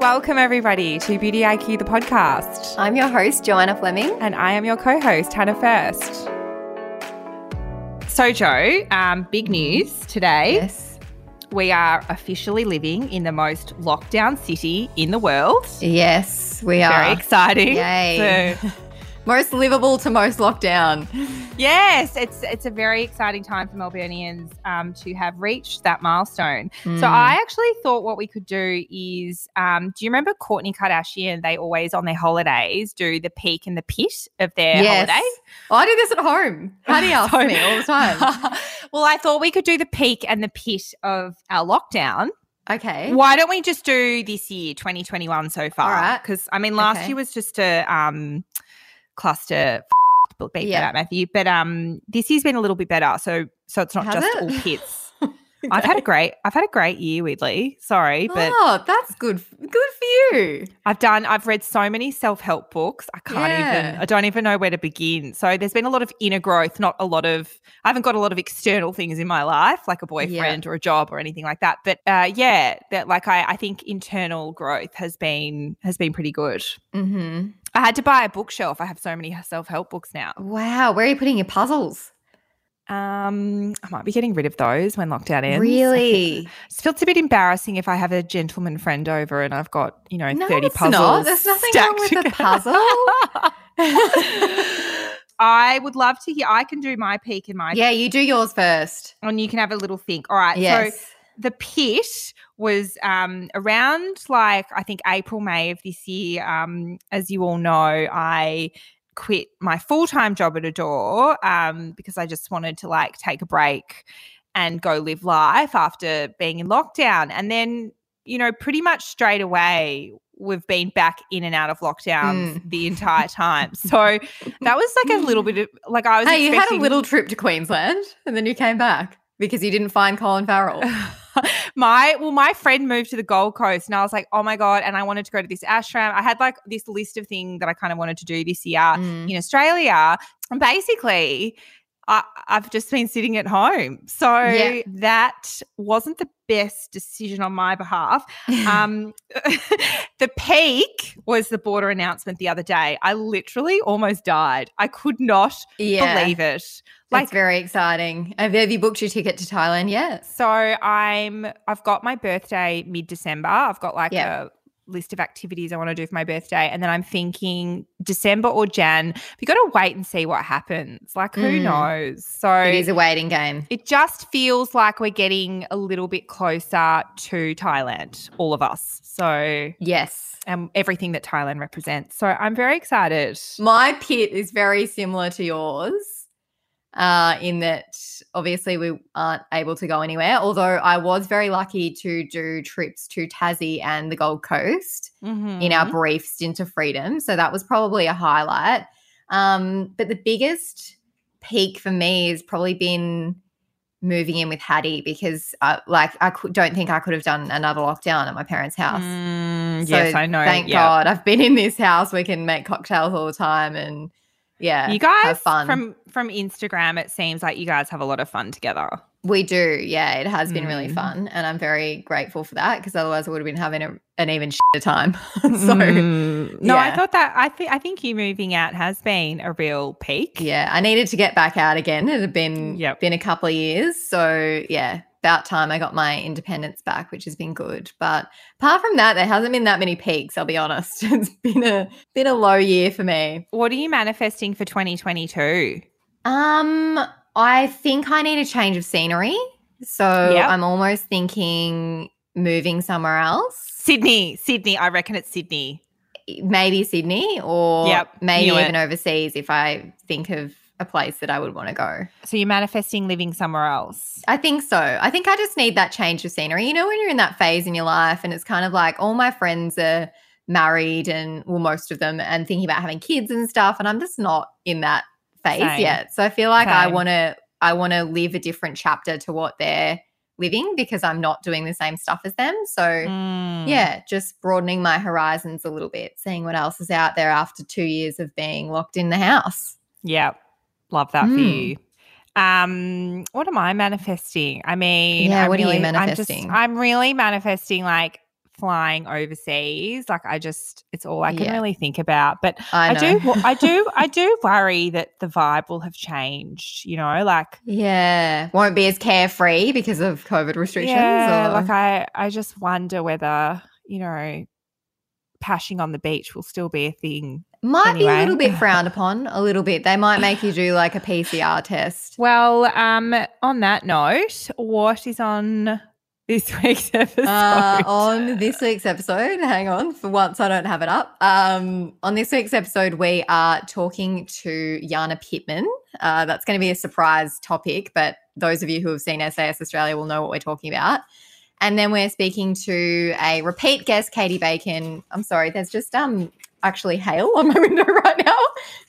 Welcome, everybody, to Beauty IQ, the podcast. I'm your host, Joanna Fleming. And I am your co host, Hannah First. So, Joe, um, big news today. Yes. We are officially living in the most lockdown city in the world. Yes, we are. Very exciting. Yay. So, most livable to most lockdown. yes, it's it's a very exciting time for Melburnians um, to have reached that milestone. Mm. So I actually thought what we could do is, um, do you remember Kourtney Kardashian? They always on their holidays do the peak and the pit of their yes. holiday. Oh, I do this at home. Do you ask So- me all the time? well, I thought we could do the peak and the pit of our lockdown. Okay. Why don't we just do this year, 2021 so far? All right. Because I mean, last Okay. year was just a um, cluster. But beat Yeah. that, Matthew. But um, this year's been a little bit better. So so it's not Has just it? all pits. I've had a great I've had a great year, weirdly. Sorry, but oh, that's good. Good for you. I've done I've read so many self-help books. I can't even I don't even know where to begin. So there's been a lot of inner growth, not a lot of I haven't got a lot of external things in my life, like a boyfriend or a job or anything like that. But uh, yeah, that like I, I think internal growth has been has been pretty good. Mm-hmm. I had to buy a bookshelf. I have so many self-help books now. Wow. Where are you putting your puzzles? Um, I might be getting rid of those when lockdown ends. Really? It feels a bit embarrassing if I have a gentleman friend over and I've got, you know, No, 30 it's puzzles. not. There's nothing wrong with a puzzle. I would love to hear. I can do my peak and my yeah, you do yours first. and you can have a little think. All right. Yes. So the pit was um, around like I think April, May of this year. Um, as you all know, I quit my full time job at Adore um, because I just wanted to like take a break and go live life after being in lockdown. And then, you know, pretty much straight away, we've been back in and out of lockdowns the entire time. So that was like a little bit of like I was Hey, you had a little trip to Queensland and then you came back because you didn't find Colin Farrell. my well my friend moved to the gold coast and i was like oh my god and i wanted to go to this ashram i had like this list of things that i kind of wanted to do this year Mm. in australia and basically I, I've just been sitting at home. So Yeah. that wasn't the best decision on my behalf. Um, the peak was the border announcement the other day. I literally almost died. I could not yeah. believe it. Like, Like very exciting. Have have you booked your ticket to Thailand yet? So I'm I've got my birthday mid December. I've got like a list of activities I want to do for my birthday. And then I'm thinking December or Jan. We gotta wait and see what happens. Like who Mm. knows? So It is a waiting game. it just feels like we're getting a little bit closer to Thailand, all of us. So Yes. and everything that Thailand represents. So I'm very excited. My pit is very similar to yours. Uh, in that obviously we aren't able to go anywhere. Although I was very lucky to do trips to Tassie and the Gold Coast in our Mhm. brief stint of freedom. So that was probably a highlight. Um, but the biggest peak for me has probably been moving in with Hattie because, uh, like, I don't think I could have done another lockdown at my parents' house. Mm, So yes, I know. Thank yeah. God I've been in this house. We can make cocktails all the time and yeah, You guys have fun. from from Instagram, it seems like you guys have a lot of fun together. we do. Yeah, it has been really Mm. fun, and I'm very grateful for that because otherwise I would have been having a, an even shitter time. so Mm. no, I thought that I think I think you moving out has been a real peak. yeah, I needed to get back out again. It had been Yep. been a couple of years, so yeah. About time I got my independence back, which has been good. But apart from that, there hasn't been that many peaks. I'll be honest. It's been a been a low year for me. What are you manifesting for 2022? Um, I think I need a change of scenery. So Yep. I'm almost thinking moving somewhere else. Sydney, Sydney. I reckon it's Sydney. Maybe Sydney or Yep, maybe even overseas if I think of a place that I would want to go. So you're manifesting living somewhere else. I think so. I think I just need that change of scenery. You know, when you're in that phase in your life and it's kind of like all my friends are married and well, most of them and thinking about having kids and stuff. And I'm just not in that phase Same. yet. So I feel like I want to I want to live a different chapter to what they're living because I'm not doing the same stuff as them. So Mm. yeah, just broadening my horizons a little bit, seeing what else is out there after 2 years of being locked in the house. Yeah. Love that for Mm. you. Um, what am I manifesting? I mean, Yeah, I'm what are you really- I'm, just- manifesting? I'm really manifesting like flying overseas. Like I just it's all I can Yeah. really think about. But I I, do I do I do worry that the vibe will have changed, you know, like yeah, won't be as carefree because of COVID restrictions. Yeah, or- like I I just wonder whether, you know, pashing on the beach will still be a thing. Might be a little bit frowned upon. A little bit. They might make you do like a PCR test. Well, um, on that note, what is on this week's episode? Uh, on this week's episode, hang on, for once I don't have it up. Um, on this week's episode, we are talking to Jana Pittman. Uh, that's going to be a surprise topic, but those of you who have seen SAS Australia will know what we're talking about. And then we're speaking to a repeat guest, Katie Bacon. I'm sorry, there's just um actually hail on my window right now,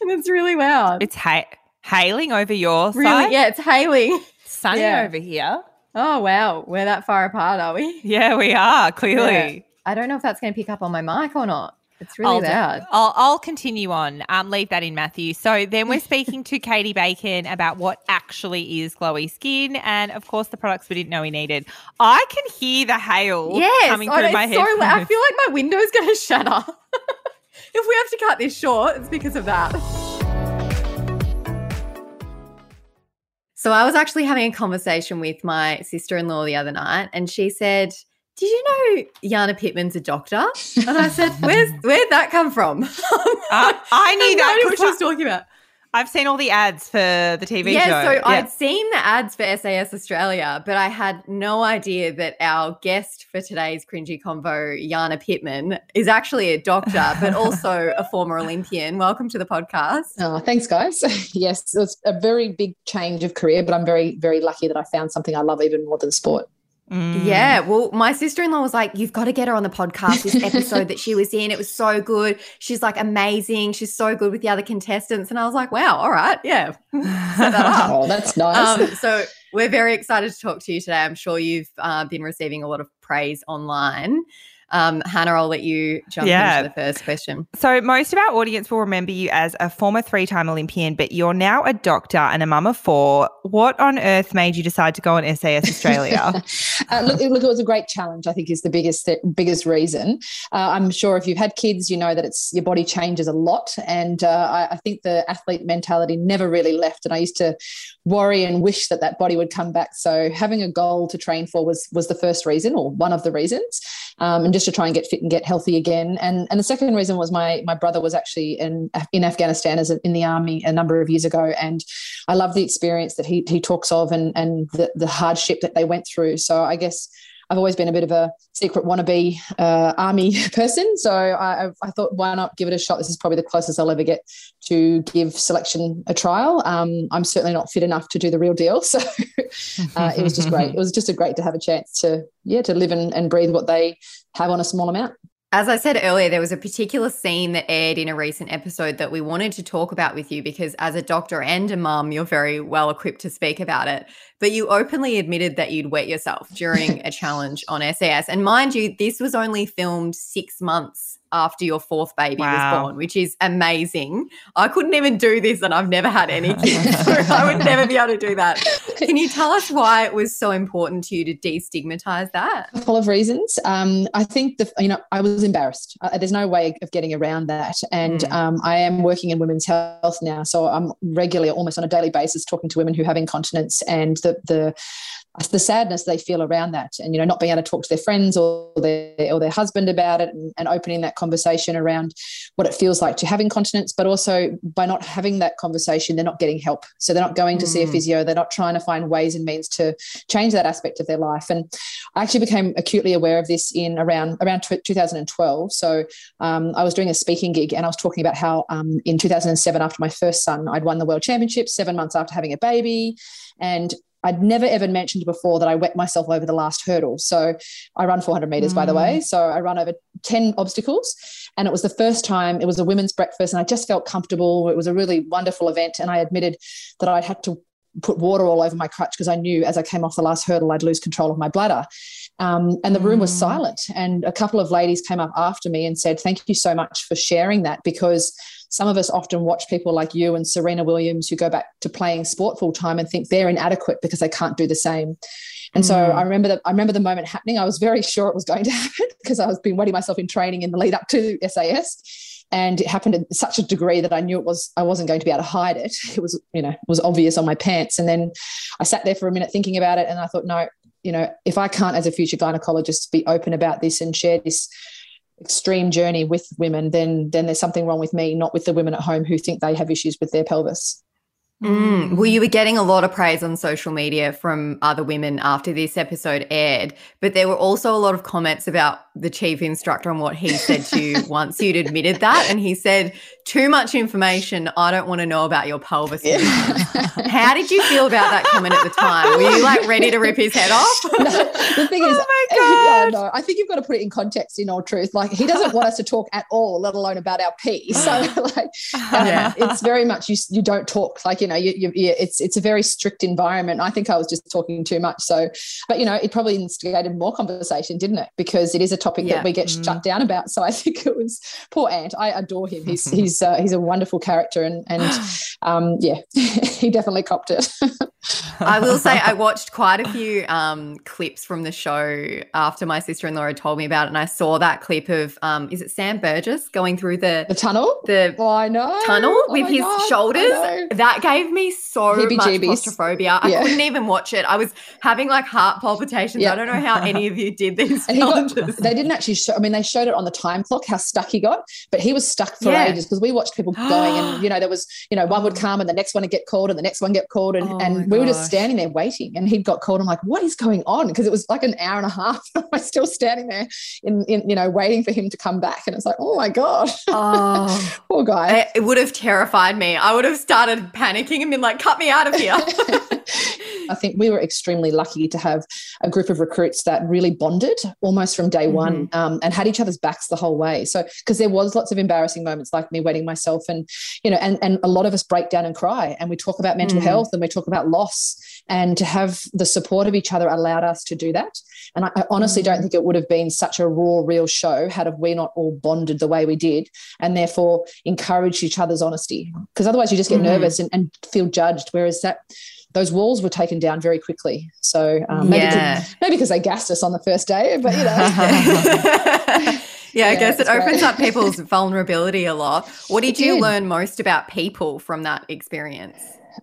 and it's really loud. it's ha- hailing over your really, side. yeah, it's hailing. sunny yeah. over here. Oh wow, we're that far apart, are we? Yeah, we are clearly. I don't know if that's going to pick up on my mic or not. It's really I'll, do- I'll, I'll continue on. Um, leave that in Matthew. So then we're speaking to Katie Bacon about what actually is glowy skin, and of course the products we didn't know we needed. I can hear the hail Yes, coming through my head. loud. I feel like my window's going to shatter. if we have to cut this short, it's because of that. So I was actually having a conversation with my sister-in-law the other night, and she said, "Did you know Jana Pittman's a doctor?" And I said, "Where's where'd that come from?" Uh, I knew had no that idea what 'cause she was talking about. I've seen all the ads for the TV show. yeah, show. so I'd seen the ads for SAS Australia, but I had no idea that our guest for today's cringy convo, Yana Pittman, is actually a doctor, but also a former Olympian. Welcome to the podcast. Oh, thanks, guys. yes, it's a very big change of career, but I'm very, very lucky that I found something I love even more than sport. Mm. Yeah, well, my sister in law was like, You've got to get her on the podcast. This episode that she was in, it was so good. She's like amazing. She's so good with the other contestants. And I was like, Wow, all right. Yeah. That. Oh, that's nice. um, so we're very excited to talk to you today. I'm sure you've uh, been receiving a lot of praise online. Um, Hannah, I'll let you jump Yeah. into the first question. So, most of our audience will remember you as a former three time Olympian, but you're now a doctor and a mum of four. What on earth made you decide to go on SAS Australia? uh, look, look, it was a great challenge. I think is the biggest biggest reason. Uh, I'm sure if you've had kids, you know that it's your body changes a lot, and uh, I, I think the athlete mentality never really left. And I used to worry and wish that that body would come back. So having a goal to train for was was the first reason, or one of the reasons, um, and just to try and get fit and get healthy again. And and the second reason was my my brother was actually in in Afghanistan as a, in the army a number of years ago, and I love the experience that he he talks of and and the, the hardship that they went through. So I guess I've always been a bit of a secret wannabe uh, army person. So I, I- thought, why not give it a shot? This is probably the closest I'll ever get to give selection a trial. Um, I'm certainly not fit enough to do the real deal. So uh, it was just great. It was just a great to have a chance to, yeah, to live and, and breathe what they have on a small amount. As I said earlier, there was a particular scene that aired in a recent episode that we wanted to talk about with you because, as a doctor and a mum, you're very well equipped to speak about it. But you openly admitted that you'd wet yourself during a challenge on SAS. And mind you, this was only filmed six months after your fourth baby Wow. was born, which is amazing. I couldn't even do this, and I've never had any kids. so I would never be able to do that. Can you tell us why it was so important to you to destigmatize that? couple of reasons. Um, I think the you know I was embarrassed. Uh, there's no way of getting around that, and Mm. um, I am working in women's health now, so I'm regularly, almost on a daily basis, talking to women who have incontinence and the the the sadness they feel around that, and you know not being able to talk to their friends or their or their husband about it, and, and opening that conversation around what it feels like to have incontinence, but also by not having that conversation, they're not getting help. So they're not going to see a Mm. physio. They're not trying to find ways and means to change that aspect of their life. And I actually became acutely aware of this in around around tw 2012. So um, I was doing a speaking gig, and I was talking about how um, in 2007, after my first son, I'd won the world championship. Seven months after having a baby, and I'd never ever mentioned before that I wet myself over the last hurdle. So I run 400 meters, mm. by the way. Mm. So I run over 10 obstacles. And it was the first time, it was a women's breakfast, and I just felt comfortable. It was a really wonderful event. And I admitted that I had to put water all over my crutch because I knew as I came off the last hurdle, I'd lose control of my bladder. Um, and the room was mm. silent. And a couple of ladies came up after me and said, Thank you so much for sharing that because some of us often watch people like you and Serena Williams who go back to playing sport full time and think they're inadequate because they can't do the same. And mm. so I remember that I remember the moment happening. I was very sure it was going to happen because I was been wetting myself in training in the lead up to SAS and it happened in such a degree that I knew it was I wasn't going to be able to hide it. It was you know it was obvious on my pants. And then I sat there for a minute thinking about it, and I thought, no, you know, if I can't as a future gynecologist be open about this and share this extreme journey with women, then then there's something wrong with me, not with the women at home who think they have issues with their pelvis. Mm. Well, you were getting a lot of praise on social media from other women after this episode aired, but there were also a lot of comments about the chief instructor and what he said to you once you'd admitted that. And he said, Too much information. I don't want to know about your pelvis. Yeah. How did you feel about that comment at the time? Were you like ready to rip his head off? No, the thing is, oh my God. no, I think you've got to put it in context in all truth. Like, he doesn't want us to talk at all, let alone about our pee. So, like, um, yeah. it's very much you, you don't talk. Like, you know, you, you, it's, it's a very strict environment. I think I was just talking too much. So, but, you know, it probably instigated more conversation, didn't it? Because it is a topic yeah. that we get mm. shut down about. So I think it was poor Ant. I adore him. He's he's uh, he's a wonderful character, and and um, yeah, he definitely copped it. I will say I watched quite a few um, clips from the show after my sister in law had told me about it, and I saw that clip of um, is it Sam Burgess going through the the tunnel, the oh, I know tunnel oh with his God, shoulders. That gave me so much claustrophobia. I couldn't even watch it. I was having like heart palpitations. I don't know how any of you did these. Got, they didn't actually show. I mean, they showed it on the time clock how stuck he got, but he was stuck for yeah. ages because we watched people going, and you know there was you know one would oh. come and the next one would get called and the next one get called, and oh and we were just standing there waiting, and he'd got called. I'm like, what is going on? Because it was like an hour and a half. I was still standing there in, in you know waiting for him to come back, and it's like, oh my god, oh, poor guy. It would have terrified me. I would have started panicking and been like, cut me out of here. I think we were extremely lucky to have a group of recruits that really bonded almost from day mm-hmm. one um, and had each other's backs the whole way. So, because there was lots of embarrassing moments like me wetting myself and, you know, and, and a lot of us break down and cry and we talk about mental mm. health and we talk about loss and to have the support of each other allowed us to do that. And I, I honestly mm. don't think it would have been such a raw, real show had we not all bonded the way we did and therefore encouraged each other's honesty. Because otherwise you just get mm. nervous and, and feel judged. Whereas that those walls were taken down very quickly. So um, maybe, yeah. because, maybe because they gassed us on the first day, but you know. yeah, yeah, I guess it opens great. up people's vulnerability a lot. What did you learn most about people from that experience?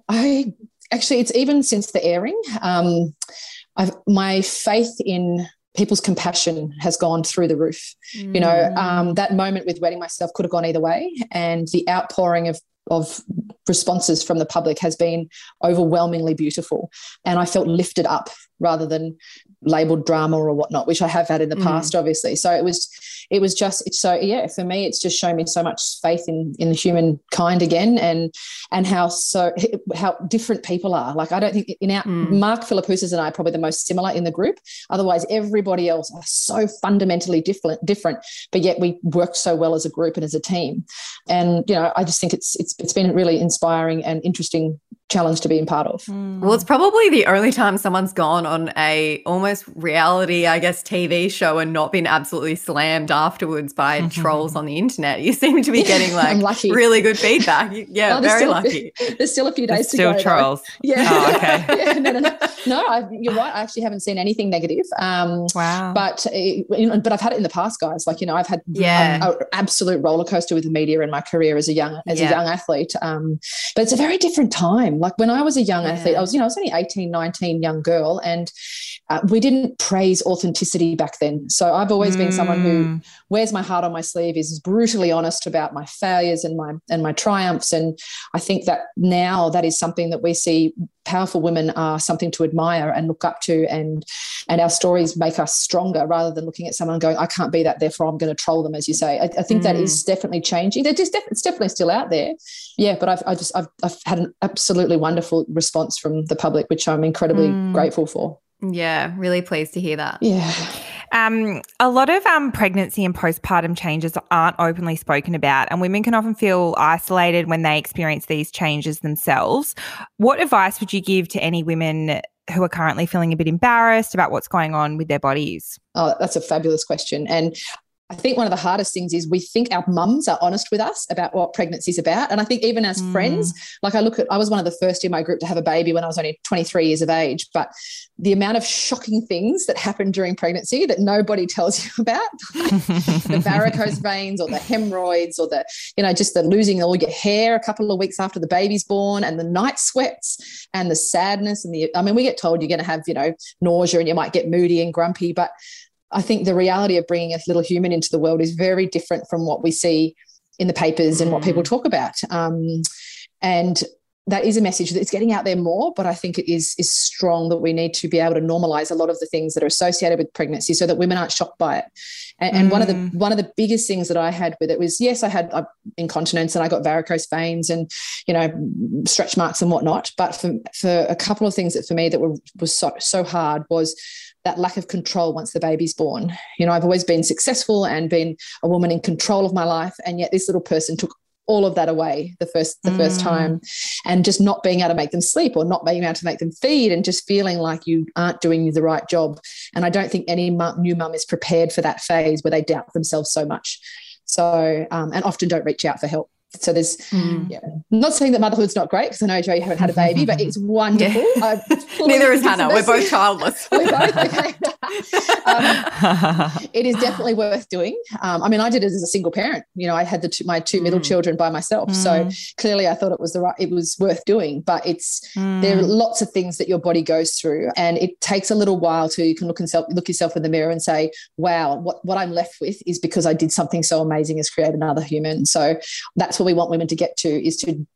I actually, it's even since the airing. Um, I've, my faith in people's compassion has gone through the roof. Mm. You know, um, that moment with wetting myself could have gone either way, and the outpouring of of responses from the public has been overwhelmingly beautiful. And I felt lifted up rather than labeled drama or whatnot, which I have had in the mm. past, obviously. So it was, it was just, it's so, yeah, for me, it's just shown me so much faith in, in the human kind again and, and how so, how different people are. Like, I don't think in our, mm. Mark Philippoussis and I are probably the most similar in the group. Otherwise, everybody else are so fundamentally different, different, but yet we work so well as a group and as a team. And, you know, I just think it's, it's, it's been really inspiring and interesting challenge to be in part of. Mm. Well, it's probably the only time someone's gone on a almost reality, I guess, TV show and not been absolutely slammed afterwards by trolls on the internet. You seem to be getting like really good feedback. Yeah, very lucky. there's still a few days there's to still go. trolls. Though. Yeah. Oh, okay. yeah, no, no, no. no I, you're right. I actually haven't seen anything negative. Um, wow. But uh, but I've had it in the past, guys. Like you know, I've had yeah. an absolute roller coaster with the media in my career as a young as yeah. a young athlete. Um, but it's a very different time. Like when I was a young yeah. athlete, I was, you know, I was only 18, 19, young girl. And uh, we didn't praise authenticity back then. So I've always mm. been someone who Mm. wears my heart on my sleeve, is brutally honest about my failures and my and my triumphs. And I think that now that is something that we see powerful women are something to admire and look up to and and our stories make us stronger rather than looking at someone going i can't be that therefore i'm going to troll them as you say i, I think that is definitely changing they're just def- it's definitely still out there yeah but i've i just I've, I've had an absolutely wonderful response from the public which i'm incredibly Mm. grateful for Yeah, really pleased to hear that. yeah Um, a lot of um, pregnancy and postpartum changes aren't openly spoken about, and women can often feel isolated when they experience these changes themselves. What advice would you give to any women who are currently feeling a bit embarrassed about what's going on with their bodies? Oh, that's a fabulous question. And I think one of the hardest things is we think our mums are honest with us about what pregnancy is about. And I think even as Mm. friends, like I look at, I was one of the first in my group to have a baby when I was only 23 years of age. But the amount of shocking things that happen during pregnancy that nobody tells you about, the varicose veins or the hemorrhoids or the, you know, just the losing all your hair a couple of weeks after the baby's born and the night sweats and the sadness and the, I mean, we get told you're going to have, you know, nausea and you might get moody and grumpy, but I think the reality of bringing a little human into the world is very different from what we see in the papers and what people talk about. Um, and that is a message that's getting out there more, but I think it is is strong that we need to be able to normalize a lot of the things that are associated with pregnancy, so that women aren't shocked by it. And, and one of the Mm. one of the biggest things that I had with it was yes, I had uh, incontinence and I got varicose veins and you know stretch marks and whatnot. But for for a couple of things that for me that were was so, so hard was that lack of control once the baby's born. You know, I've always been successful and been a woman in control of my life, and yet this little person took all of that away the first the first Mm. time and just not being able to make them sleep or not being able to make them feed and just feeling like you aren't doing the right job and i don't think any mum, new mum is prepared for that phase where they doubt themselves so much so um, and often don't reach out for help so there's Mm. yeah not saying that motherhood's not great because i know joe you haven't had a baby but it's wonderful I Neither is Hannah. We're both childless. we both okay um, it is definitely worth doing. Um, I mean, I did it as a single parent. You know, I had the two, my two middle Mm. children by myself, so clearly I thought it was the right, it was worth doing. But it's Mm. there are lots of things that your body goes through, and it takes a little while to you can look and self, look yourself in the mirror and say, "Wow, what what I'm left with is because I did something so amazing as create another human." So that's what we want women to get to is to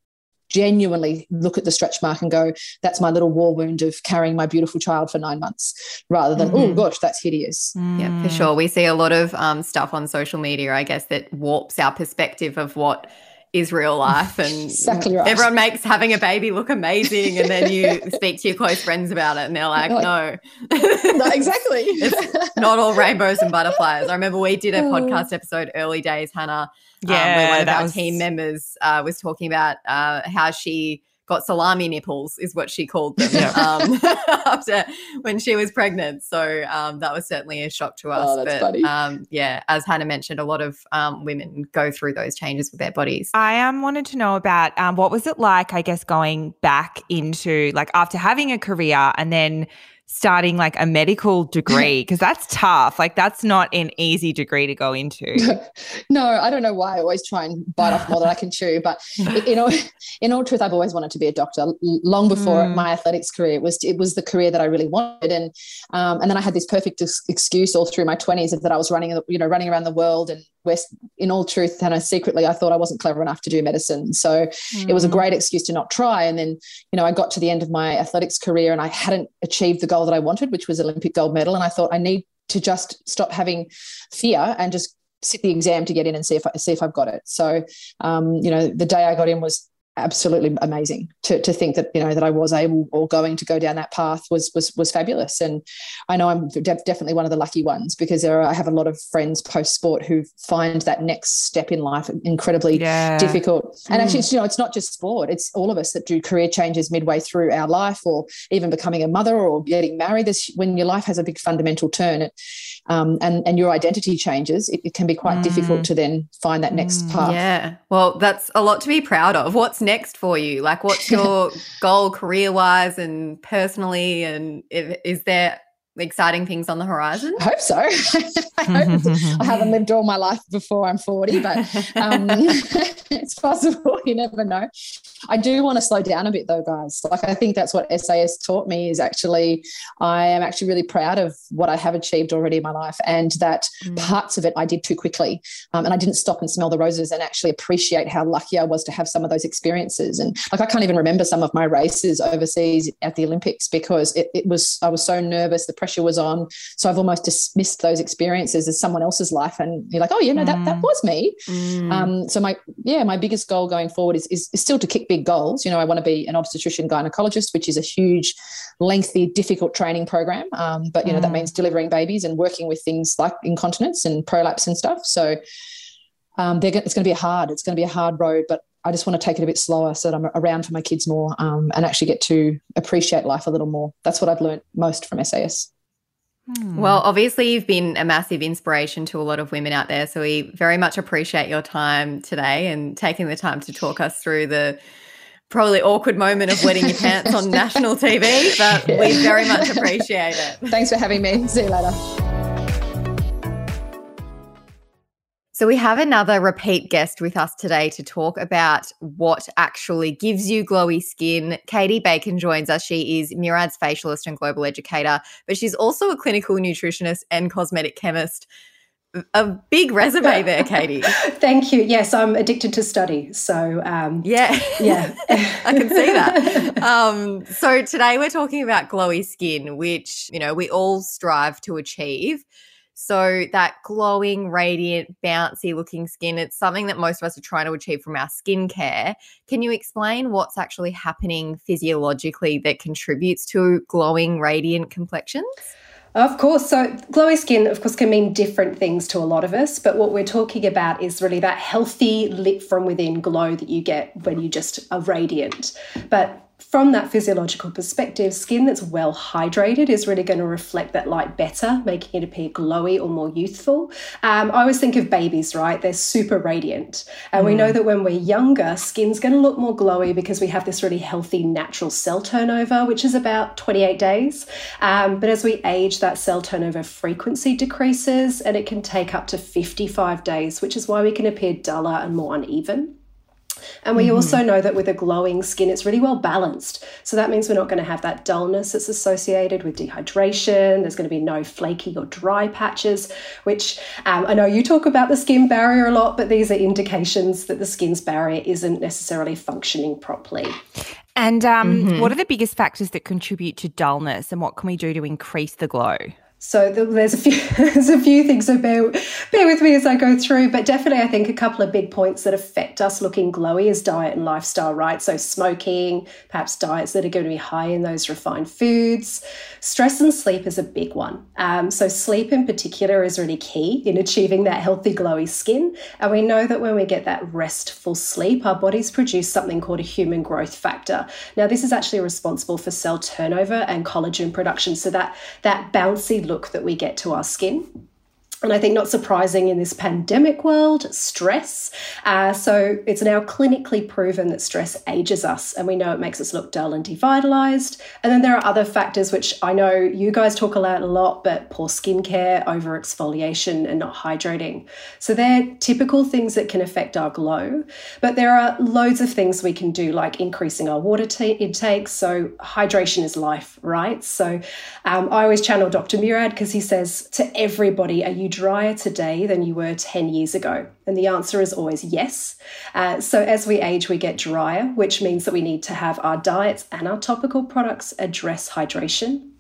genuinely look at the stretch mark and go that's my little war wound of carrying my beautiful child for nine months rather than oh Mhm. gosh that's hideous Yeah, for Mm. sure. We see a lot of um, stuff on social media, I guess, that warps our perspective of what is real life. And Exactly right. everyone makes having a baby look amazing. And then you speak to your close friends about it, and they're like, Like, no. no, exactly It's not all rainbows and butterflies. I remember we did a Oh. podcast episode early days, Hannah, um, Yeah, where one of our was- team members uh, was talking about uh, how she got salami nipples, is what she called them, Yeah. um, after when she was pregnant. So um, that was certainly a shock to us. Oh, that's but funny. Um, yeah, as Hannah mentioned, a lot of um, women go through those changes with their bodies. I um, wanted to know about um, what was it like, I guess, going back into like after having a career and then starting like a medical degree because that's tough. Like that's not an easy degree to go into. no, I don't know why I always try and bite off more than I can chew. But you know, in all truth, I've always wanted to be a doctor. Long before Mm. my athletics career, it was it was the career that I really wanted. And um, and then I had this perfect ex- excuse all through my twenties that I was running, you know, running around the world. And West, in all truth, and I secretly I thought I wasn't clever enough to do medicine. So it was a Mm. great excuse to not try. And then, you know, I got to the end of my athletics career and I hadn't achieved the goal that I wanted, which was Olympic gold medal. And I thought I need to just stop having fear and just sit the exam to get in and see if I, see if I've got it. So, um, you know, the day I got in was absolutely amazing to, to think that you know that I was able or going to go down that path was was was fabulous and I know I'm de- definitely one of the lucky ones because there are, I have a lot of friends post sport who find that next step in life incredibly Yeah. difficult. And Mm. actually, it's, you know, it's not just sport; it's all of us that do career changes midway through our life, or even becoming a mother or getting married. This when your life has a big fundamental turn, it, um, and and your identity changes, it, it can be quite Mm. difficult to then find that next Mm, path. Yeah. Well, that's a lot to be proud of. What's next for you? Like, what's your goal career wise and personally? And if, is there exciting things on the horizon? I hope so. I, hope I haven't lived all my life before I'm 40, but um, it's possible. You never know. I do want to slow down a bit though, guys. Like I think that's what SAS taught me is actually I am actually really proud of what I have achieved already in my life and that mm. parts of it I did too quickly. Um, and I didn't stop and smell the roses and actually appreciate how lucky I was to have some of those experiences. And like I can't even remember some of my races overseas at the Olympics because it, it was I was so nervous, the pressure was on. So I've almost dismissed those experiences as someone else's life. And you're like, oh, you know, mm. that that mm. was me. Mm. Um, so my yeah, my biggest goal going forward is, is, is still to kick big goals. You know, I want to be an obstetrician gynecologist, which is a huge, lengthy, difficult training program. Um, but you know, mm. that means delivering babies and working with things like incontinence and prolapse and stuff. So um, it's going to be hard. It's going to be a hard road, but I just want to take it a bit slower so that I'm around for my kids more um, and actually get to appreciate life a little more. That's what I've learned most from SAS. Hmm. Well, obviously, you've been a massive inspiration to a lot of women out there. So, we very much appreciate your time today and taking the time to talk us through the probably awkward moment of wetting your pants on national TV, but yeah. we very much appreciate it. Thanks for having me. See you later. So, we have another repeat guest with us today to talk about what actually gives you glowy skin. Katie Bacon joins us. She is Murad's facialist and global educator, but she's also a clinical nutritionist and cosmetic chemist. A big resume there, Katie. Thank you. Yes, I'm addicted to study. So, um, yeah. Yeah. I can see that. Um, so, today we're talking about glowy skin, which, you know, we all strive to achieve. So that glowing, radiant, bouncy looking skin, it's something that most of us are trying to achieve from our skincare. Can you explain what's actually happening physiologically that contributes to glowing, radiant complexions? Of course. So, glowy skin, of course, can mean different things to a lot of us. But what we're talking about is really that healthy, lit from within glow that you get when you just are radiant. But from that physiological perspective, skin that's well hydrated is really going to reflect that light better, making it appear glowy or more youthful. Um, I always think of babies, right? They're super radiant. And mm. we know that when we're younger, skin's going to look more glowy because we have this really healthy natural cell turnover, which is about 28 days. Um, but as we age, that cell turnover frequency decreases and it can take up to 55 days, which is why we can appear duller and more uneven. And we mm-hmm. also know that with a glowing skin, it's really well balanced. So that means we're not going to have that dullness that's associated with dehydration. There's going to be no flaky or dry patches, which um, I know you talk about the skin barrier a lot, but these are indications that the skin's barrier isn't necessarily functioning properly. And um, mm-hmm. what are the biggest factors that contribute to dullness, and what can we do to increase the glow? So there's a few there's a few things so bear, bear with me as I go through, but definitely I think a couple of big points that affect us looking glowy is diet and lifestyle, right? So smoking, perhaps diets that are going to be high in those refined foods. Stress and sleep is a big one. Um, so sleep in particular is really key in achieving that healthy glowy skin. And we know that when we get that restful sleep, our bodies produce something called a human growth factor. Now this is actually responsible for cell turnover and collagen production. So that that bouncy look that we get to our skin. And I think not surprising in this pandemic world, stress. Uh, so it's now clinically proven that stress ages us, and we know it makes us look dull and devitalized. And then there are other factors which I know you guys talk about a lot, but poor skincare, over exfoliation, and not hydrating. So they're typical things that can affect our glow. But there are loads of things we can do, like increasing our water t- intake. So hydration is life, right? So um, I always channel Dr. Murad because he says to everybody, Are you drier today than you were 10 years ago? And the answer is always yes. Uh, so as we age, we get drier, which means that we need to have our diets and our topical products address hydration.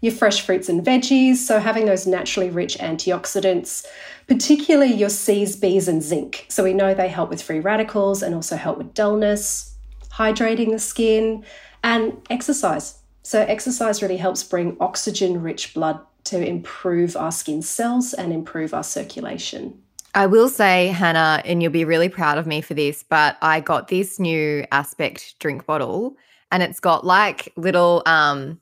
Your fresh fruits and veggies, so having those naturally rich antioxidants, particularly your C's, B's, and zinc. So we know they help with free radicals and also help with dullness, hydrating the skin, and exercise. So, exercise really helps bring oxygen rich blood to improve our skin cells and improve our circulation. I will say, Hannah, and you'll be really proud of me for this, but I got this new aspect drink bottle and it's got like little um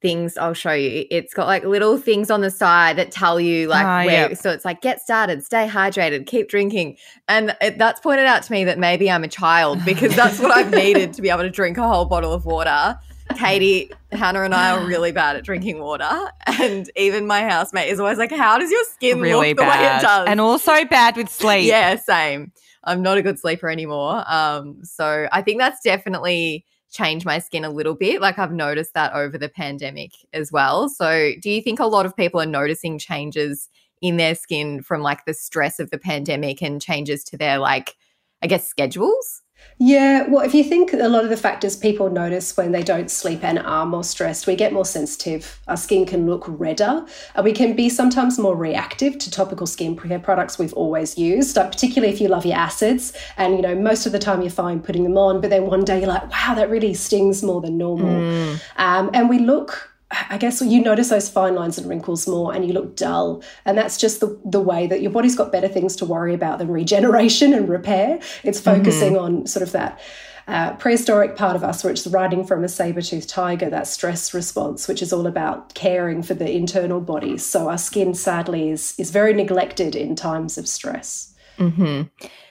things I'll show you. It's got like little things on the side that tell you like uh, where so it's like get started, stay hydrated, keep drinking. And it, that's pointed out to me that maybe I'm a child because that's what I've needed to be able to drink a whole bottle of water Katie, Hannah, and I are really bad at drinking water, and even my housemate is always like, "How does your skin really look the bad. way it does?" And also bad with sleep. yeah, same. I'm not a good sleeper anymore. Um, so I think that's definitely changed my skin a little bit. Like I've noticed that over the pandemic as well. So do you think a lot of people are noticing changes in their skin from like the stress of the pandemic and changes to their like, I guess, schedules? Yeah, well, if you think a lot of the factors people notice when they don't sleep and are more stressed, we get more sensitive. Our skin can look redder, and we can be sometimes more reactive to topical skincare products we've always used. Like particularly if you love your acids, and you know most of the time you're fine putting them on, but then one day you're like, wow, that really stings more than normal. Mm. Um, and we look I guess you notice those fine lines and wrinkles more and you look dull. And that's just the, the way that your body's got better things to worry about than regeneration and repair. It's focusing mm-hmm. on sort of that uh, prehistoric part of us, which is riding from a saber toothed tiger, that stress response, which is all about caring for the internal body. So our skin, sadly, is, is very neglected in times of stress. Mm-hmm.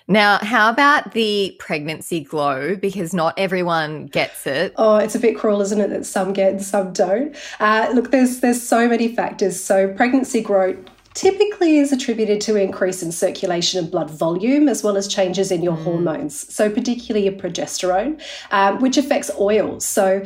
Now, how about the pregnancy glow? Because not everyone gets it. Oh, it's a bit cruel, isn't it? That some get and some don't. Uh, look, there's there's so many factors. So pregnancy glow typically is attributed to increase in circulation and blood volume as well as changes in your mm. hormones so particularly your progesterone um, which affects oils so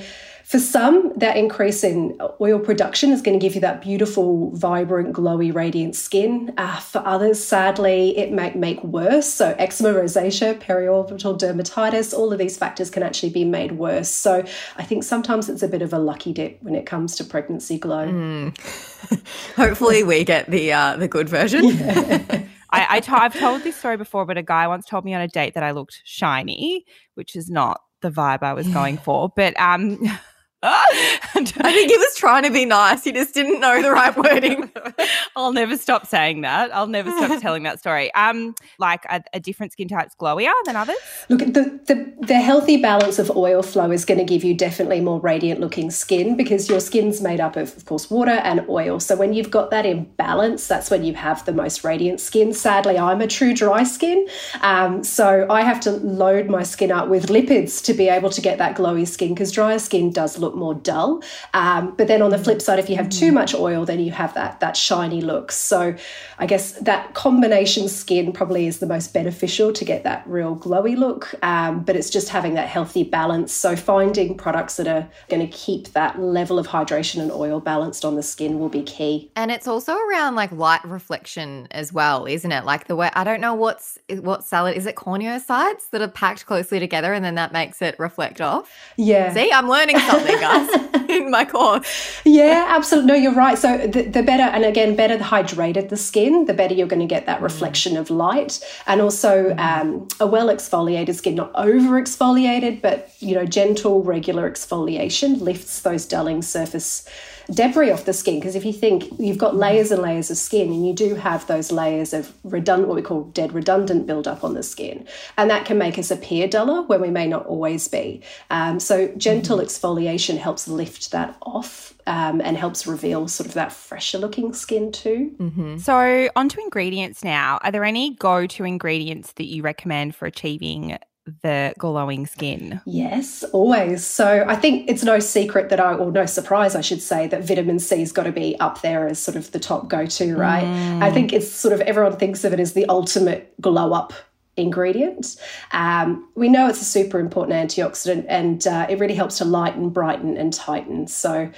for some, that increase in oil production is going to give you that beautiful, vibrant, glowy, radiant skin. Uh, for others, sadly, it might make worse. So, eczema, rosacea, periorbital dermatitis, all of these factors can actually be made worse. So, I think sometimes it's a bit of a lucky dip when it comes to pregnancy glow. Mm. Hopefully, we get the uh, the good version. Yeah. I, I t- I've told this story before, but a guy once told me on a date that I looked shiny, which is not the vibe I was going for. But um, I think he was trying to be nice. He just didn't know the right wording. I'll never stop saying that. I'll never stop telling that story. Um, like a, a different skin type's glowier than others. Look, the, the the healthy balance of oil flow is going to give you definitely more radiant looking skin because your skin's made up of, of course, water and oil. So when you've got that in balance, that's when you have the most radiant skin. Sadly, I'm a true dry skin, um, so I have to load my skin up with lipids to be able to get that glowy skin because dry skin does look look more dull. Um, but then on the flip side, if you have too much oil, then you have that that shiny look. So I guess that combination skin probably is the most beneficial to get that real glowy look. Um, but it's just having that healthy balance. So finding products that are going to keep that level of hydration and oil balanced on the skin will be key. And it's also around like light reflection as well, isn't it? Like the way I don't know what's what salad is it corneocytes that are packed closely together and then that makes it reflect off. Yeah. See, I'm learning something guys in my course. Yeah, absolutely. No, you're right. So the, the, better, and again, better hydrated the skin, the better you're going to get that reflection of light, and also um, a well exfoliated skin, not over exfoliated, but you know, gentle, regular exfoliation lifts those dulling surface debris off the skin. Because if you think you've got layers and layers of skin, and you do have those layers of redundant, what we call dead redundant buildup on the skin, and that can make us appear duller when we may not always be. Um, so gentle mm-hmm. exfoliation helps lift that off. Um, and helps reveal sort of that fresher looking skin too. Mm-hmm. So, onto ingredients now. Are there any go to ingredients that you recommend for achieving the glowing skin? Yes, always. So I think it's no secret that I, or no surprise, I should say, that vitamin C's got to be up there as sort of the top go to, right? Mm. I think it's sort of everyone thinks of it as the ultimate glow up ingredient. Um, we know it's a super important antioxidant and uh, it really helps to lighten, brighten, and tighten. So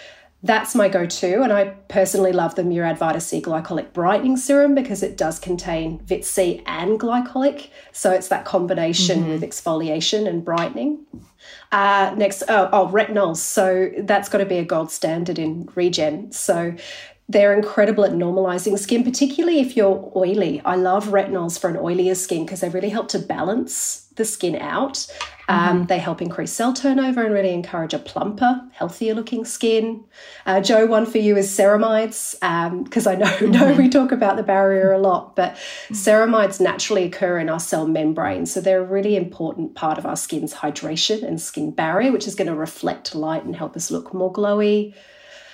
that's my go to. And I personally love the Murad Vita C glycolic brightening serum because it does contain Vit C and glycolic. So it's that combination mm-hmm. with exfoliation and brightening. Uh, next, oh, oh, retinols. So that's got to be a gold standard in regen. So they're incredible at normalizing skin, particularly if you're oily. I love retinols for an oilier skin because they really help to balance the skin out. Um, mm-hmm. They help increase cell turnover and really encourage a plumper, healthier looking skin. Uh, Joe, one for you is ceramides, because um, I know, mm-hmm. know we talk about the barrier a lot, but mm-hmm. ceramides naturally occur in our cell membrane. So they're a really important part of our skin's hydration and skin barrier, which is going to reflect light and help us look more glowy.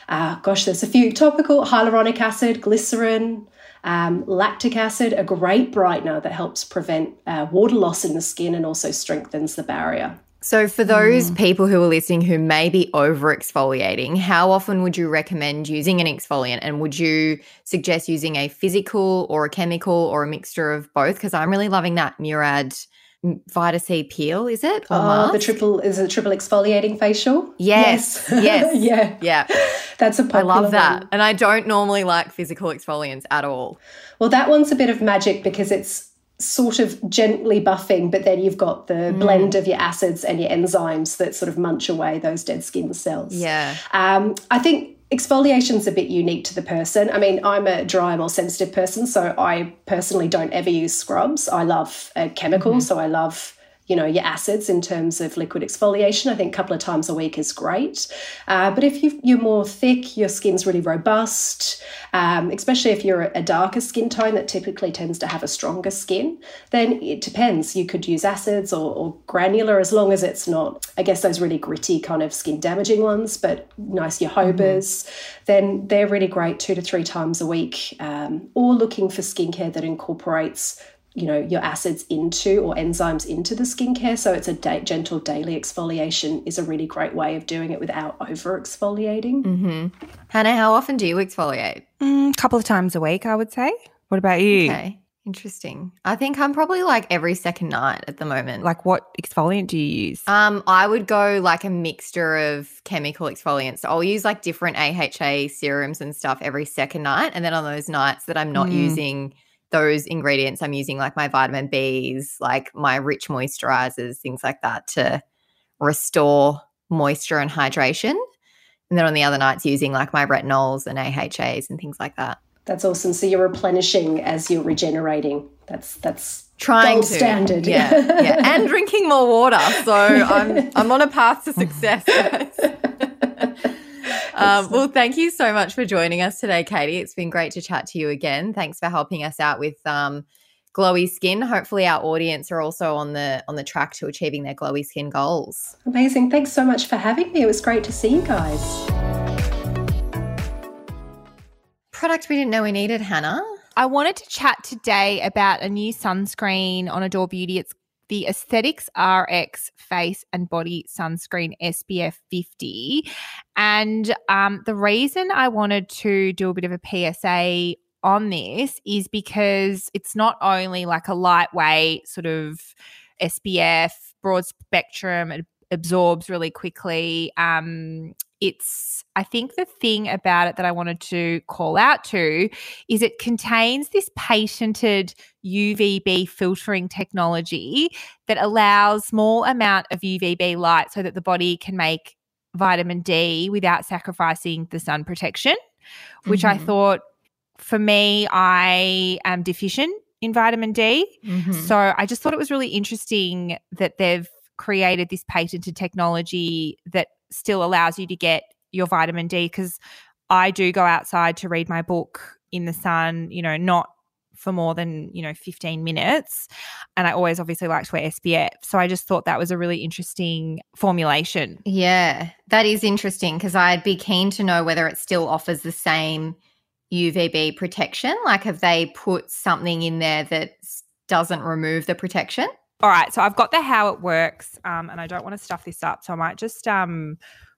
Uh, gosh, there's a few topical hyaluronic acid, glycerin, um, lactic acid, a great brightener that helps prevent uh, water loss in the skin and also strengthens the barrier. So, for those Mm. people who are listening who may be over exfoliating, how often would you recommend using an exfoliant? And would you suggest using a physical or a chemical or a mixture of both? Because I'm really loving that Murad m- Vita C peel, is it? Oh, the triple is it triple exfoliating facial? Yes, yes. yeah. Yeah, That's a popular I love that. one. And I don't normally like physical exfoliants at all. Well, that one's a bit of magic because it's sort of gently buffing, but then you've got the Mm. blend of your acids and your enzymes that sort of munch away those dead skin cells. Yeah. Um, I think exfoliation's a bit unique to the person. I mean, I'm a dry, more sensitive person, so I personally don't ever use scrubs. I love uh, a chemical, mm-hmm. so I love you know your acids in terms of liquid exfoliation. I think a couple of times a week is great. Uh, but if you, you're more thick, your skin's really robust, um, especially if you're a darker skin tone that typically tends to have a stronger skin, then it depends. You could use acids or, or granular as long as it's not, I guess, those really gritty kind of skin damaging ones, but nice jojobas, then they're really great two to three times a week. Um, or looking for skincare that incorporates you know your acids into or enzymes into the skincare so it's a da- gentle daily exfoliation is a really great way of doing it without over exfoliating hmm Hannah, how often do you exfoliate? A Mm, couple of times a week, I would say. What about you? Okay. Interesting. I think I'm probably like every second night at the moment. Like, what exfoliant do you use? Um, I would go like a mixture of chemical exfoliants. So I'll use like different AHA serums and stuff every second night. And then on those nights that I'm not Mm. using those ingredients, I'm using like my vitamin Bs, like my rich moisturizers, things like that to restore moisture and hydration. And then on the other nights, using like my retinols and AHAs and things like that. that's awesome so you're replenishing as you're regenerating that's that's Trying Gold to standard. yeah, yeah, and drinking more water. So I'm I'm on a path to success. guys. Um, well, thank you so much for joining us today, Katie. It's been great to chat to you again. Thanks for helping us out with um, glowy skin. Hopefully, our audience are also on the on the track to achieving their glowy skin goals. amazing thanks so much for having me it was great to see you guys Product we didn't know we needed, Hannah. I wanted to chat today about a new sunscreen on Adore Beauty. It's the Aesthetics RX Face and Body Sunscreen SPF 50. And um, the reason I wanted to do a bit of a PSA on this is because it's not only like a lightweight sort of SPF, broad spectrum, it absorbs really quickly. Um, it's, I think the thing about it that I wanted to call out to is it contains this patented UVB filtering technology that allows small amount of UVB light so that the body can make vitamin D without sacrificing the sun protection, which I Mhm. thought for me I am deficient in vitamin D. Mhm. So I just thought it was really interesting that they've created this patented technology that still allows you to get your vitamin D because I do go outside to read my book in the sun, you know, not for more than, you know, 15 minutes. And I always obviously like to wear SPF. So I just thought that was a really interesting formulation. Yeah, that is interesting because I'd be keen to know whether it still offers the same UVB protection. Like, have they put something in there that doesn't remove the protection? All right, so I've got the how it works, um, and I don't want to stuff this up, so I might just um,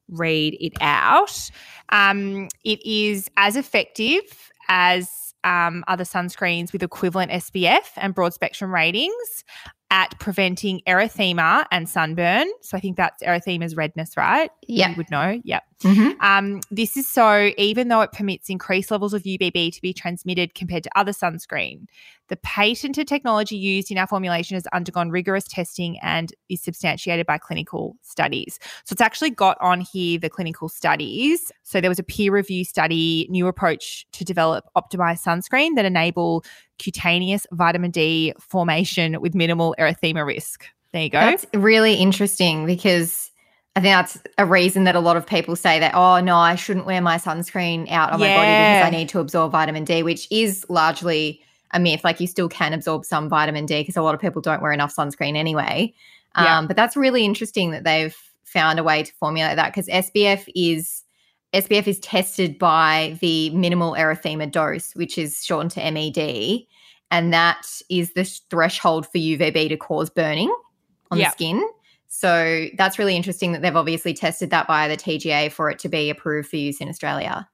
read it out. Um, it is as effective as um, other sunscreens with equivalent SPF and broad spectrum ratings at preventing erythema and sunburn. So I think that's erythema's redness, right? Yeah. you would know. Yep. Mm-hmm. Um, this is so even though it permits increased levels of UVB to be transmitted compared to other sunscreen, the patented technology used in our formulation has undergone rigorous testing and is substantiated by clinical studies. So it's actually got on here the clinical studies. So there was a peer review study, new approach to develop optimized sunscreen that enable cutaneous vitamin D formation with minimal erythema risk. There you go. That's really interesting because I think that's a reason that a lot of people say that, oh, no, I shouldn't wear my sunscreen out on my body because I need to absorb vitamin D, which is largely a myth. Like, you still can absorb some vitamin D because a lot of people don't wear enough sunscreen anyway. Um, Yeah. But that's really interesting that they've found a way to formulate that because SPF is. SPF is tested by the minimal erythema dose, which is shortened to MED, and that is the threshold for UVB to cause burning on Yeah. the skin. So that's really interesting that they've obviously tested that by the TGA for it to be approved for use in Australia.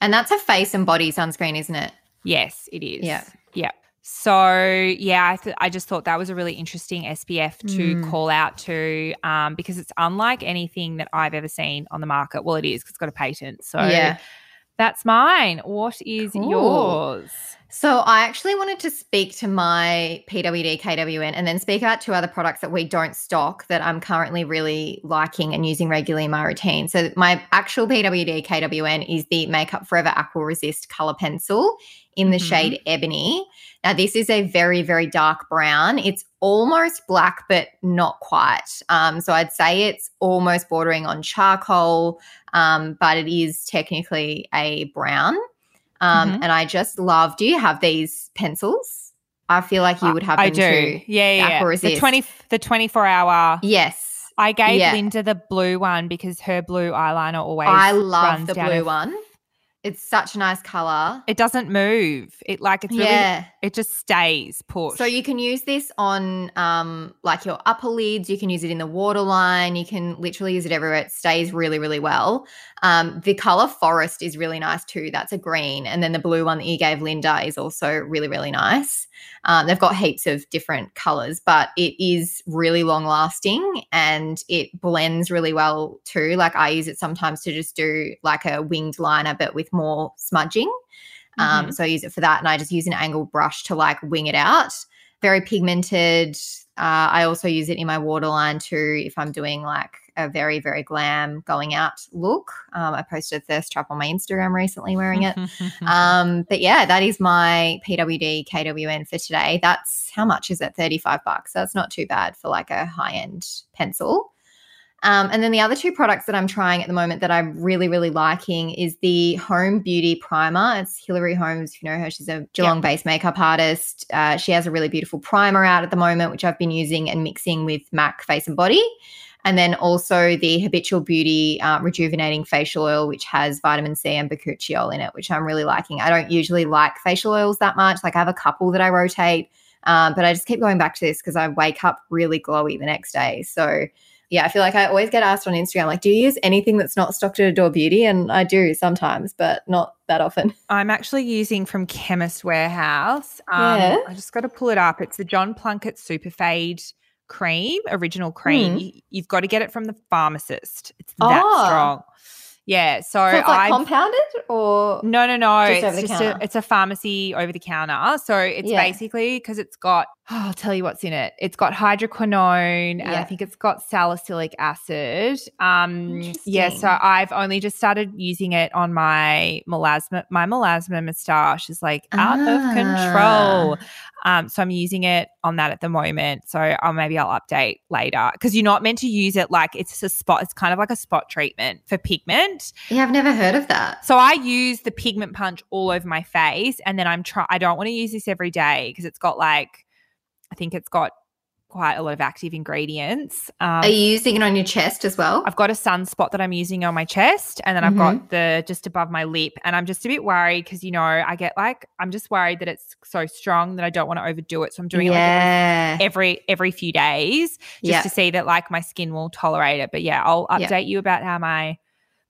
And that's a face and body sunscreen, isn't it? Yes, it is. Yeah. Yeah. So yeah, I, th- I just thought that was a really interesting SPF to Mm. call out to um, because it's unlike anything that I've ever seen on the market. Well, it is because it's got a patent. So yeah. that's mine. What is Cool. yours? So I actually wanted to speak to my PWD KWN and then speak about two other products that we don't stock that I'm currently really liking and using regularly in my routine. So my actual PWD KWN is the Makeup Forever Aqua Resist Color Pencil in the Mhm. shade Ebony. Now this is a very very dark brown. It's almost black but not quite. Um, so I'd say it's almost bordering on charcoal, um, but it is technically a brown. Um, Mhm. And I just love. Do you have these pencils? I feel like you would have them I do. too. Yeah, yeah. Yeah. The twenty, the twenty-four hour. Yes, I gave Yeah. Linda the blue one because her blue eyeliner always. I love the blue one. It's such a nice color. It doesn't move. It like it's really. yeah. It just stays put. So you can use this on um like your upper lids, you can use it in the waterline, you can literally use it everywhere. It stays really, really well. Um, the color forest is really nice too. That's a green. And then the blue one that you gave Linda is also really, really nice. Um, they've got heaps of different colors, but it is really long lasting and it blends really well too. Like I use it sometimes to just do like a winged liner, but with more smudging. Um, so I use it for that, and I just use an angled brush to like wing it out. Very pigmented. Uh, I also use it in my waterline too if I'm doing like a very very glam going out look. Um, I posted a thirst trap on my Instagram recently wearing it. Um, but yeah, that is my PWD KWN for today. That's how much is it? 35 bucks. That's not too bad for like a high end pencil. Um, and then the other two products that I'm trying at the moment that I'm really, really liking is the Home Beauty Primer. It's Hilary Holmes, if you know her, she's a Geelong based makeup artist. Uh, she has a really beautiful primer out at the moment, which I've been using and mixing with MAC Face and Body. And then also the Habitual Beauty uh, Rejuvenating Facial Oil, which has vitamin C and bakuchiol in it, which I'm really liking. I don't usually like facial oils that much. Like I have a couple that I rotate, um, but I just keep going back to this because I wake up really glowy the next day. So yeah, I feel like I always get asked on Instagram, like, do you use anything that's not stocked at Adore Beauty? And I do sometimes, but not that often. I'm actually using from Chemist Warehouse. Um, Yeah. I just got to pull it up. It's the John Plunkett Super Fade cream, original cream. Mm. You, you've got to get it from the pharmacist. It's that Oh. strong. Yeah. So, So it's like I compounded or no, no, no. Just it's just a it's a pharmacy over the counter. So it's Yeah. basically because it's got oh, I'll tell you what's in it. It's got hydroquinone and I think it's got salicylic acid. Um yeah, so I've only just started using it on my melasma. My melasma moustache is like out of Ah. control. Um, so I'm using it on that at the moment. So I'll maybe I'll update later because you're not meant to use it like it's a spot. It's kind of like a spot treatment for pigment. Yeah, I've never heard of that. So I use the pigment punch all over my face, and then I'm try. I don't want to use this every day because it's got like, I think it's got quite a lot of active ingredients. Um, Are you using it on your chest as well? I've got a sunspot that I'm using on my chest, and then I've Mm-hmm. got the just above my lip, and I'm just a bit worried because you know I get like I'm just worried that it's so strong that I don't want to overdo it. So I'm doing it like every, every few days just Yeah. to see that like my skin will tolerate it. But yeah, I'll Yeah. update you about how my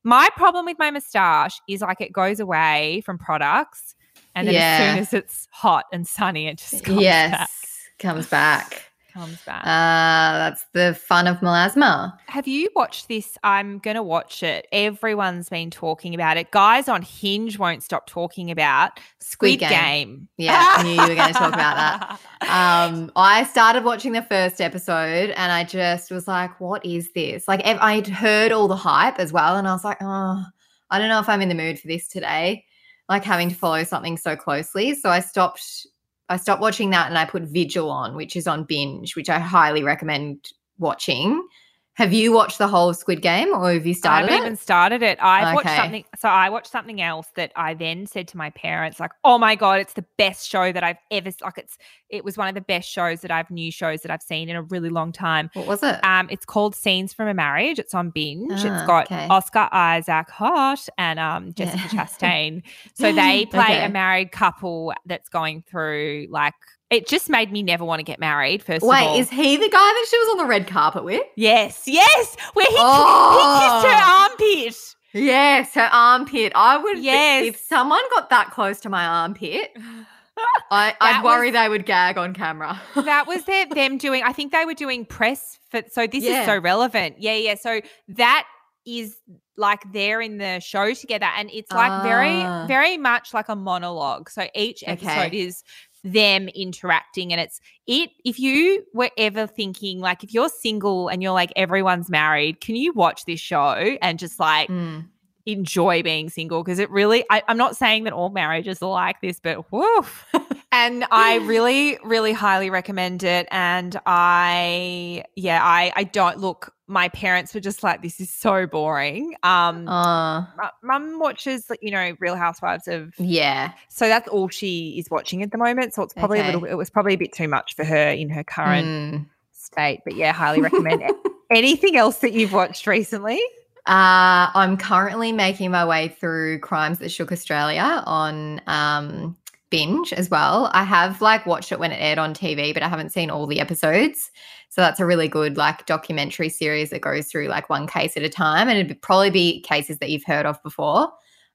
my problem with my moustache is like it goes away from products, and then Yeah. as soon as it's hot and sunny, it just comes yes. back. Comes back. Comes back. Uh, that's the fun of melasma. Have you watched this? I'm going to watch it. Everyone's been talking about it. Guys on Hinge won't stop talking about Squid, Squid Game. Game. Yeah, I knew you were going to talk about that. Um, I started watching the first episode and I just was like, what is this? Like, I'd heard all the hype as well. And I was like, oh, I don't know if I'm in the mood for this today, like having to follow something so closely. So I stopped. I stopped watching that and I put Vigil on, which is on binge, which I highly recommend watching. Have you watched the whole Squid Game or have you I started haven't it? even started it. I've watched something. So I watched something else that I then said to my parents, like, "Oh my god, it's the best show that I've ever like." It's it was one of the best shows that I've new shows that I've seen in a really long time. what was it? Um, it's called Scenes from a Marriage. It's on binge. Ah, it's got okay. Oscar Isaac Hot and um Jessica Yeah. Chastain. So they play Okay. a married couple that's going through like it just made me never want to get married. First Wait, of all, Wait, is he the guy that she was on the red carpet with? yes, yes, where he, Oh. he kissed her armpit. Yes, her armpit. I would. Yes. If someone got that close to my armpit, I, I'd worry they would gag on camera. that was their, them doing. I think they were doing press for. So this Yeah. is so relevant. Yeah, yeah. So that is like they're in the show together, and it's like Ah. very, very much like a monologue. So each episode Okay. is them interacting, and it's it. If you were ever thinking like, if you're single and you're like everyone's married, can you watch this show and just like Mm. Enjoy being single because it really I, i'm not saying that all marriages are like this but woof and i really really highly recommend it and i yeah i i don't look my parents were just like this is so boring um Uh, mum watches like, you know real housewives of yeah. so that's all she is watching at the moment so it's probably a Okay. little it was probably a bit too much for her in her current Mm. state but yeah highly recommend it anything else that you've watched recently Uh, I'm currently making my way through Crimes That Shook Australia on um, binge as well. I have like watched it when it aired on TV, but I haven't seen all the episodes. So that's a really good like documentary series that goes through like one case at a time, and it'd probably be cases that you've heard of before.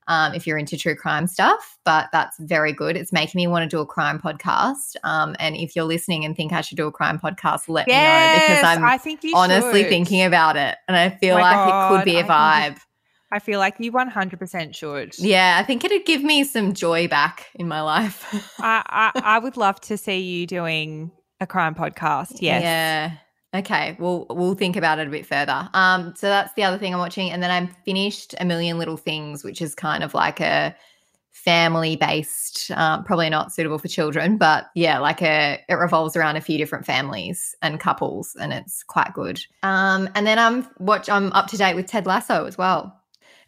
Um, if you're into true crime stuff, but that's very good. It's making me want to do a crime podcast. Um, and if you're listening and think I should do a crime podcast, let me know because I'm I think honestly should. thinking about it and I feel My like it could be a I think vibe. I feel like you 100% should. Yeah, I think it'd give me some joy back in my life. I, I, I would love to see you doing a crime podcast. Yes. Yeah. Okay. We'll we'll think about it a bit further. Um, so that's the other thing I'm watching. And then I'm finished A Million Little Things, which is kind of like a family based, uh, probably not suitable for children, but yeah, like a it revolves around a few different families and couples, and it's quite good. Um, and then I'm watch I'm up to date with Ted Lasso as well.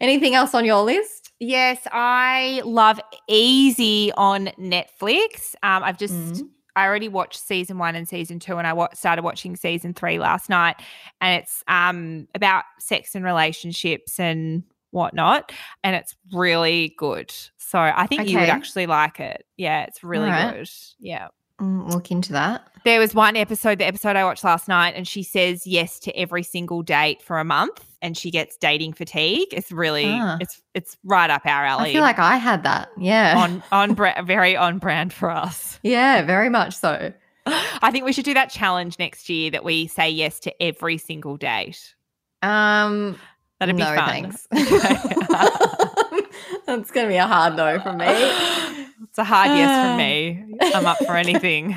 Anything else on your list? Yes, I love Easy on Netflix. Um, I've just Mhm. I already watched season one and season two, and I wa- started watching season three last night. And it's um about sex and relationships and whatnot, and it's really good. So I think you would actually like it. Yeah, it's really Alright. good. Yeah. Mm, look into that. There was one episode, the episode I watched last night, and she says yes to every single date for a month, and she gets dating fatigue. It's really, Ah. it's it's right up our alley. I feel like I had that. Yeah. on on bra- very on brand for us. yeah, very much so. I think we should do that challenge next year that we say yes to every single date. Um, That'd be no, fun. thanks. That's going to be a hard no for me. it's a hard yes from me. I'm up for anything.